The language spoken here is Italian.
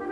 あ!